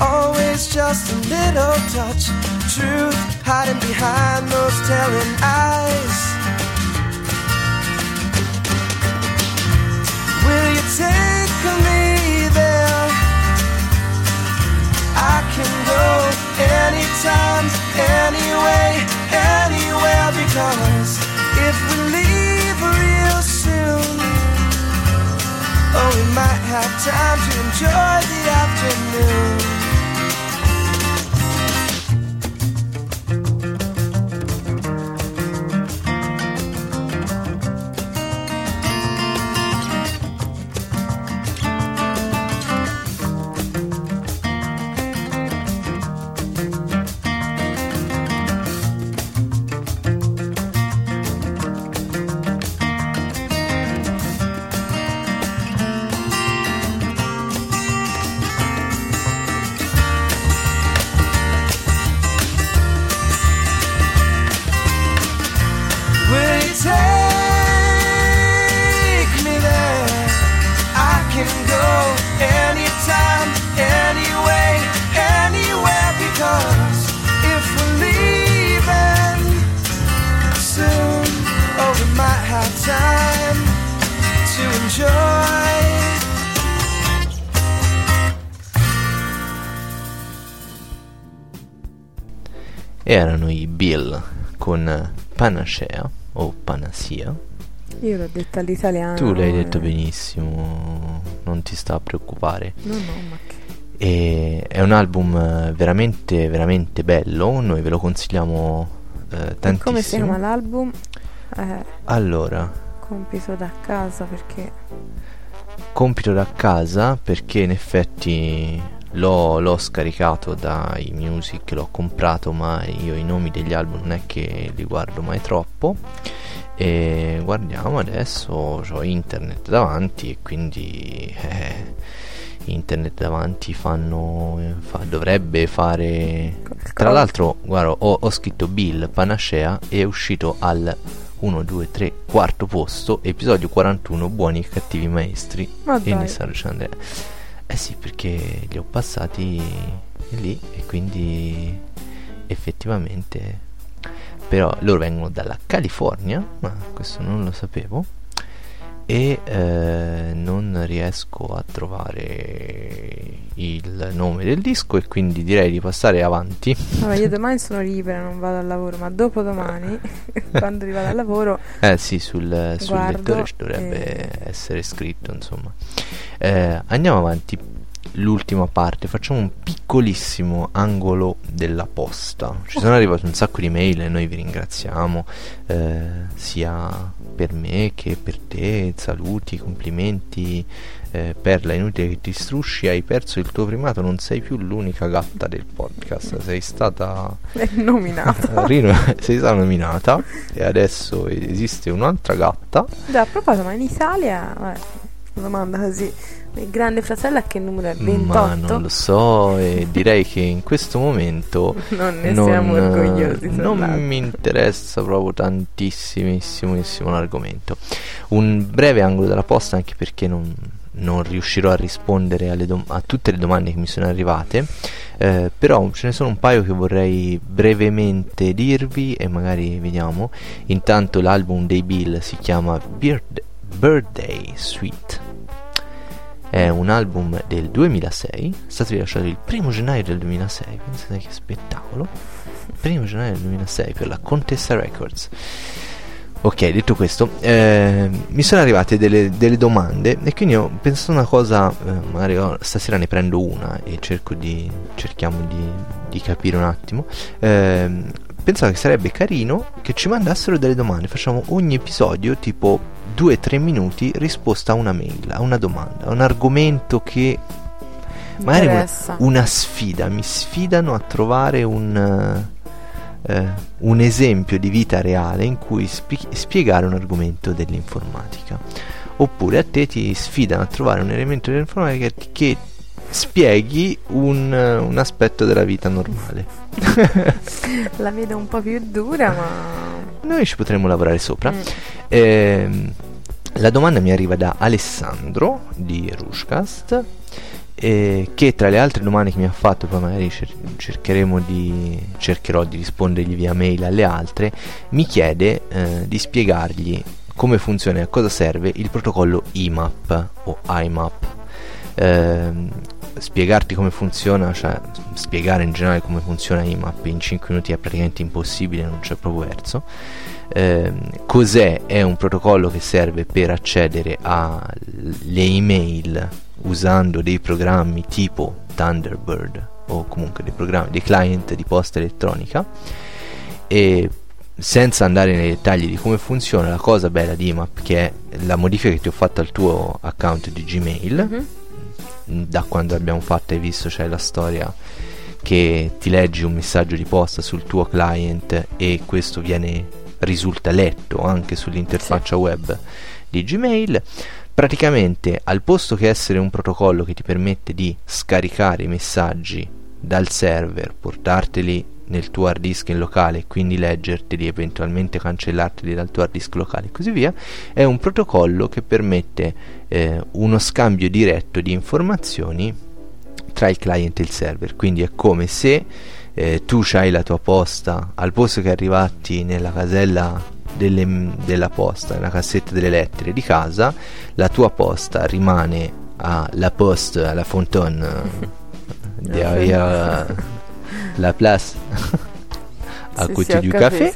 Always just a little touch. Truth hiding behind those telling eyes. Will you take me there? I can go anytime, anyway, anywhere because if we leave oh, we might have time to enjoy the afternoon. Panacea o Panacea. Io l'ho detta all'italiano. Tu l'hai detto eh. benissimo, non ti sta a preoccupare. No, no, ma che... E è un album eh, veramente, veramente bello. Noi ve lo consigliamo eh, E tantissimo. come si chiama l'album? Eh, Allora, compito da casa perché... compito da casa perché in effetti l'ho, l'ho scaricato dai music, l'ho comprato, ma io i nomi degli album non è che li guardo mai troppo. E guardiamo adesso, ho internet davanti e quindi eh, internet davanti fanno, fa- dovrebbe fare... Tra l'altro, guarda, ho, ho scritto Bill Panacea e è uscito al 1, 2, 3, quarto posto, episodio 41, Buoni e cattivi maestri. Ma E Lucio Andrea. Eh sì, perché li ho passati lì e quindi effettivamente... Però loro vengono dalla California, ma questo non lo sapevo. E eh, non riesco a trovare il nome del disco e quindi direi di passare avanti. Vabbè, io [LAUGHS] domani sono libera, non vado al lavoro, ma dopodomani, [LAUGHS] quando rivado al lavoro, Eh sì, sul, sul lettore ci dovrebbe e- essere scritto, insomma. Eh, andiamo avanti. L'ultima parte, facciamo un piccolissimo angolo della posta. Ci sono arrivate un sacco di mail e noi vi ringraziamo, eh, sia per me che per te. Saluti, complimenti. Eh, Perla, inutile che ti strusci, hai perso il tuo primato, non sei più l'unica gatta del podcast, sei stata [LAUGHS] è nominato. [LAUGHS] Rino, sei stata nominata e adesso esiste un'altra gatta. Già, a proposito, ma in Italia, vabbè, domanda così, il grande fratello a che numero è? 28? Ma non lo so e [LAUGHS] direi che in questo momento Non ne non, siamo orgogliosi. non soldati. mi interessa proprio tantissimissimo l'argomento. Un breve angolo della posta anche perché non, non riuscirò a rispondere dom- a tutte le domande che mi sono arrivate, eh, però ce ne sono un paio che vorrei brevemente dirvi e magari vediamo. Intanto l'album dei Bill si chiama Bird- Birthday Suite. È un album del 2006, è stato rilasciato il primo gennaio del 2006, pensate che spettacolo. Primo gennaio del 2006 per la Contessa Records. Ok, detto questo, eh, mi sono arrivate delle, delle domande e quindi ho pensato una cosa, eh, magari oh, stasera ne prendo una e cerco di, cerchiamo di, di capire un attimo. Ehm, pensavo che sarebbe carino che ci mandassero delle domande, facciamo ogni episodio tipo 2-3 minuti risposta a una mail, a una domanda, a un argomento che magari una, una sfida, mi sfidano a trovare un, eh, un esempio di vita reale in cui spie- spiegare un argomento dell'informatica. Oppure a te ti sfidano a trovare un elemento dell'informatica che spieghi un, eh, un aspetto della vita normale. [LAUGHS] La vedo un po' più dura, ma... Noi ci potremmo lavorare sopra. Mm. Ehm, la domanda mi arriva da Alessandro di Rushcast. eh, che tra le altre domande che mi ha fatto, poi magari cer- cercheremo di, cercherò di rispondergli via mail alle altre, mi chiede eh, di spiegargli come funziona e a cosa serve il protocollo IMAP o IMAP. Ehm, spiegarti come funziona, cioè spiegare in generale come funziona IMAP in 5 minuti è praticamente impossibile, non c'è proprio verso. Ehm, cos'è? È un protocollo che serve per accedere alle email usando dei programmi tipo Thunderbird o comunque dei programmi, dei client di posta elettronica e senza andare nei dettagli di come funziona la cosa bella di IMAP che è la modifica che ti ho fatto al tuo account di Gmail Mhm. Da quando l'abbiamo fatta hai visto c'è la storia che ti leggi un messaggio di posta sul tuo client e questo viene risulta letto anche sull'interfaccia web di Gmail praticamente al posto che essere un protocollo che ti permette di scaricare i messaggi dal server portarteli nel tuo hard disk in locale e quindi leggerteli eventualmente cancellarteli dal tuo hard disk locale e così via è un protocollo che permette eh, uno scambio diretto di informazioni tra il client e il server. Quindi è come se eh, tu hai la tua posta al posto che arrivati nella casella delle- della posta nella cassetta delle lettere di casa la tua posta rimane alla poste alla fontaine [LAUGHS] derrière la place [LAUGHS] al Sì, Couture sì, du Café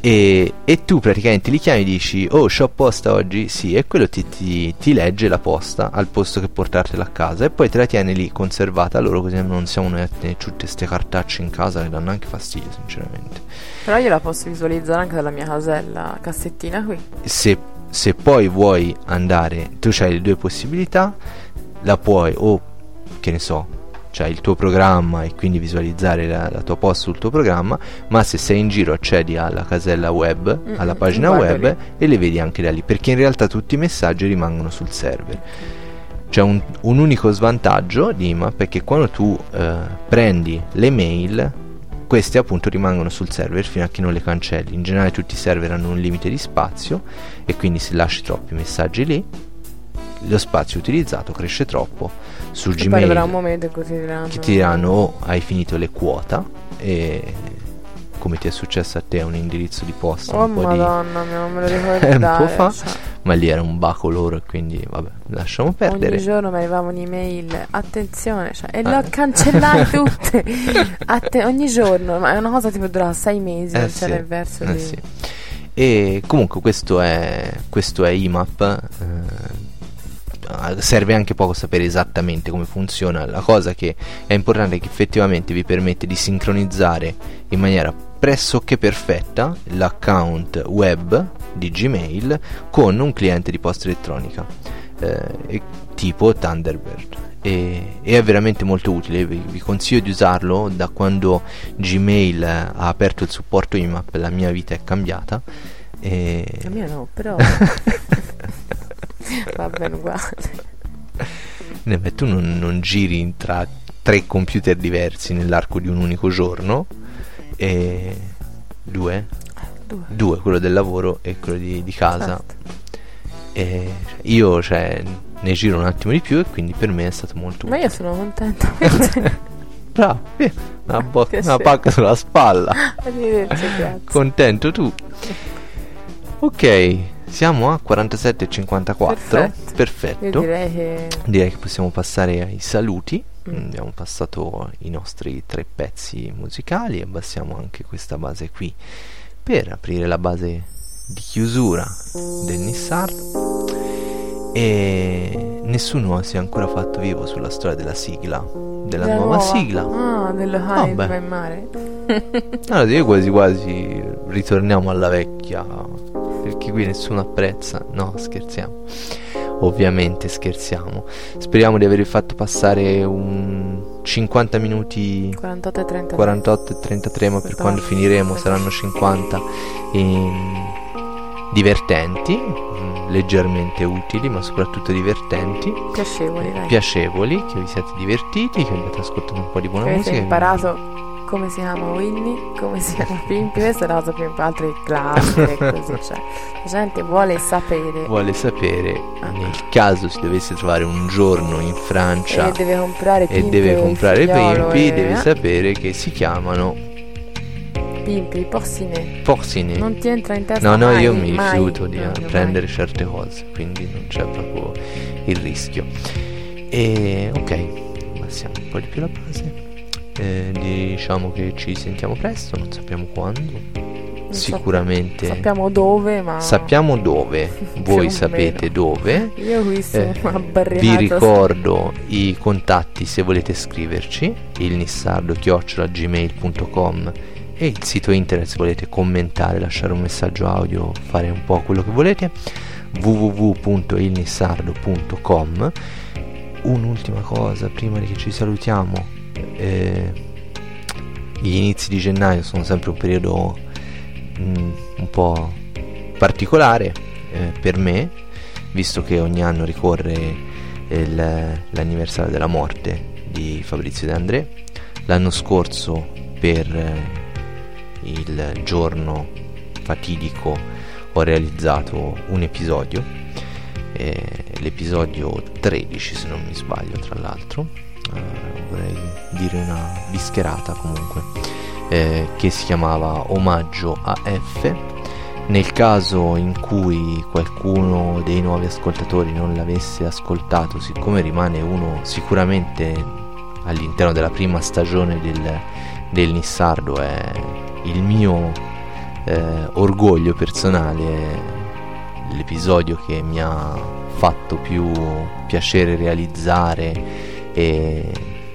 e, e tu praticamente li chiami e dici oh c'ho posta oggi. Sì e quello ti, ti- ti legge la posta al posto che portartela a casa e poi te la tiene lì conservata. Loro così non siamo noi a tenere tutte queste cartacce in casa che danno anche fastidio sinceramente. Però io la posso visualizzare anche dalla mia casella, cassettina qui. se, se poi vuoi andare tu hai le due possibilità la puoi o che ne so c'hai il tuo programma e quindi visualizzare la, la tua posta sul tuo programma ma se sei in giro accedi alla casella web Mm, alla pagina web lì. e le vedi anche da lì perché in realtà tutti i messaggi rimangono sul server c'è un, un unico svantaggio di IMAP è che quando tu eh, prendi le mail queste appunto rimangono sul server fino a che non le cancelli in generale tutti i server hanno un limite di spazio e quindi se lasci troppi messaggi lì lo spazio utilizzato cresce troppo su E poi arriverà un Gmail momento in cui ti diranno... che ti diranno oh hai finito le quota e come ti è successo a te un indirizzo di posta Oh un po' di madonna mia, non me lo [LAUGHS] ricordo un po' fa cioè, ma lì era un baco loro quindi vabbè lasciamo perdere Ogni giorno mi arrivava un'email, attenzione, cioè, e Ah. ho cancellate [LAUGHS] tutte. Atte- ogni giorno, ma è una cosa tipo dura sei mesi, Eh sì, il verso eh di... sì. E comunque questo è, questo è IMAP. eh, serve anche poco sapere esattamente come funziona. La cosa che è importante è che effettivamente vi permette di sincronizzare in maniera pressoché perfetta l'account web di Gmail con un cliente di posta elettronica eh, tipo Thunderbird. E, e è veramente molto utile, vi, vi consiglio di usarlo da quando Gmail ha aperto il supporto IMAP, la mia vita è cambiata. E... La mia no, però... [LAUGHS] [LAUGHS] [LAUGHS] Va bene uguale. Beh, tu non, non giri tra tre computer diversi nell'arco di un unico giorno. E due? Due. Due, quello del lavoro e quello di, di casa. Certo. Io cioè, ne giro un attimo di più e quindi per me è stato molto Ma utile. io sono contenta. perché- [LAUGHS] Bravo, una, [LAUGHS] bo- una pacca sulla spalla. Contento tu. Ok, siamo a 47,54. Perfetto. Perfetto. Direi che... Direi che possiamo passare ai saluti. Mm. Abbiamo passato i nostri tre pezzi musicali. Abbassiamo anche questa base qui per aprire la base di chiusura del Nissardo. E nessuno si è ancora fatto vivo sulla storia della sigla, della Della nuova, nuova? sigla. Ah, dello High Vabbè. va in mare. [LAUGHS] Allora, io quasi quasi ritorniamo alla vecchia. Perché qui nessuno apprezza. No, scherziamo. Ovviamente scherziamo. Speriamo di aver fatto passare un 50 minuti 48 e 30. 48 e 33, ma per quando finiremo saranno 50 in- divertenti, mm, leggermente utili, ma soprattutto divertenti, Piacevoli, dai. piacevoli, che vi siate divertiti, che abbiate ascoltato un po' di buona Che avete musica. imparato come si chiama Winnie, come si chiama Pimpi, questa è la cosa più importante, altre classiche [LAUGHS] così, cioè la gente vuole sapere vuole sapere Ah. nel caso si dovesse trovare un giorno in Francia e deve comprare e Pimpi deve il comprare pimpi, e- deve eh, sapere che si chiamano Pimpi, porcine. porcini. Non ti entra in testa No, no, mai, io mi mai. rifiuto di No, eh, mai. prendere certe cose, quindi non c'è proprio il rischio. E ok, passiamo un po' di più la base. Eh, diciamo che ci sentiamo presto, non sappiamo quando. Non Sicuramente Sappiamo dove, ma sappiamo dove, [LAUGHS] voi sapete dove. io qui sono Eh. Vi ricordo i contatti se volete scriverci, il nissardo gmail.com e il sito internet se volete commentare, lasciare un messaggio audio, fare un po' quello che volete, www.ilnissardo.com. Un'ultima cosa prima di che ci salutiamo, eh, gli inizi di gennaio sono sempre un periodo mm, un po' particolare eh, per me, visto che ogni anno ricorre il- l'anniversario della morte di Fabrizio De André. L'anno scorso, per eh, il giorno fatidico, ho realizzato un episodio, eh, l'episodio 13 se non mi sbaglio tra l'altro, eh, vorrei dire una bischerata comunque, eh, che si chiamava Omaggio a F. Nel caso in cui qualcuno dei nuovi ascoltatori non l'avesse ascoltato, siccome rimane uno sicuramente all'interno della prima stagione del, del Nissardo, è il mio eh, orgoglio personale, l'episodio che mi ha fatto più piacere realizzare e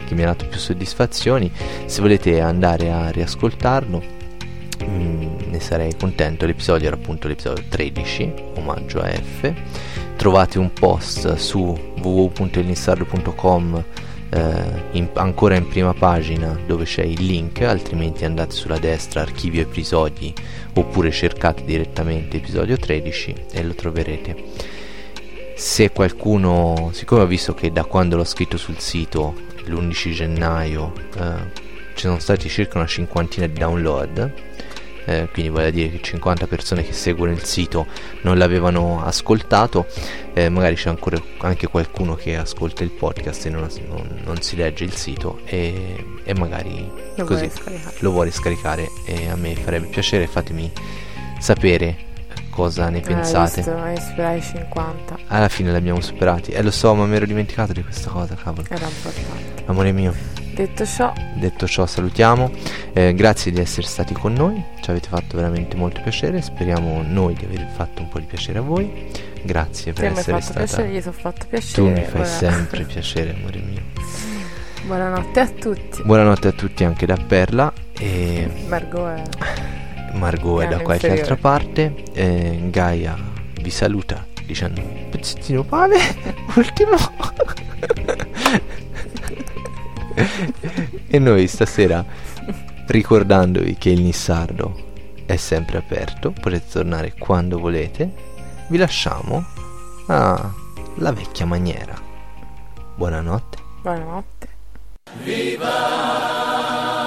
che mi ha dato più soddisfazioni. Se volete andare a riascoltarlo, mh, mm, ne sarei contento. L'episodio era appunto l'episodio 13, omaggio a F. Trovate un post su www.elnissardo.com eh, in, ancora in prima pagina dove c'è il link, altrimenti andate sulla destra archivio episodi oppure cercate direttamente episodio 13 e lo troverete. Se qualcuno, siccome ho visto che da quando l'ho scritto sul sito l'11 gennaio eh, ci sono stati circa una cinquantina di download, eh, quindi vuol dire che 50 persone che seguono il sito non l'avevano ascoltato, eh, magari c'è ancora anche qualcuno che ascolta il podcast e non, non, non si legge il sito e, e magari lo così vuole lo vuole scaricare e a me farebbe piacere, fatemi sapere cosa ne pensate. Visto, hai superato i 50. Alla fine l'abbiamo superati. Eh lo so, ma mi ero dimenticato di questa cosa, cavolo. Era importante. Amore mio. Detto ciò, Detto ciò, salutiamo. Eh, grazie di essere stati con noi. Ci avete fatto veramente molto piacere. Speriamo noi di aver fatto un po' di piacere a voi. Grazie per hai essere fatto stata. piacere, gli sono fatto piacere. Tu mi fai Buona- sempre piacere, amore mio. [LAUGHS] Buonanotte a tutti. Buonanotte a tutti anche da Perla. E Margot è... Margot è da qualche inferiore. altra parte. Eh, Gaia vi saluta dicendo un pezzettino pane. [LAUGHS] Ultimo. e noi stasera ricordandovi che il Nissardo è sempre aperto, potete tornare quando volete. Vi lasciamo alla vecchia maniera. Buonanotte. Buonanotte. Viva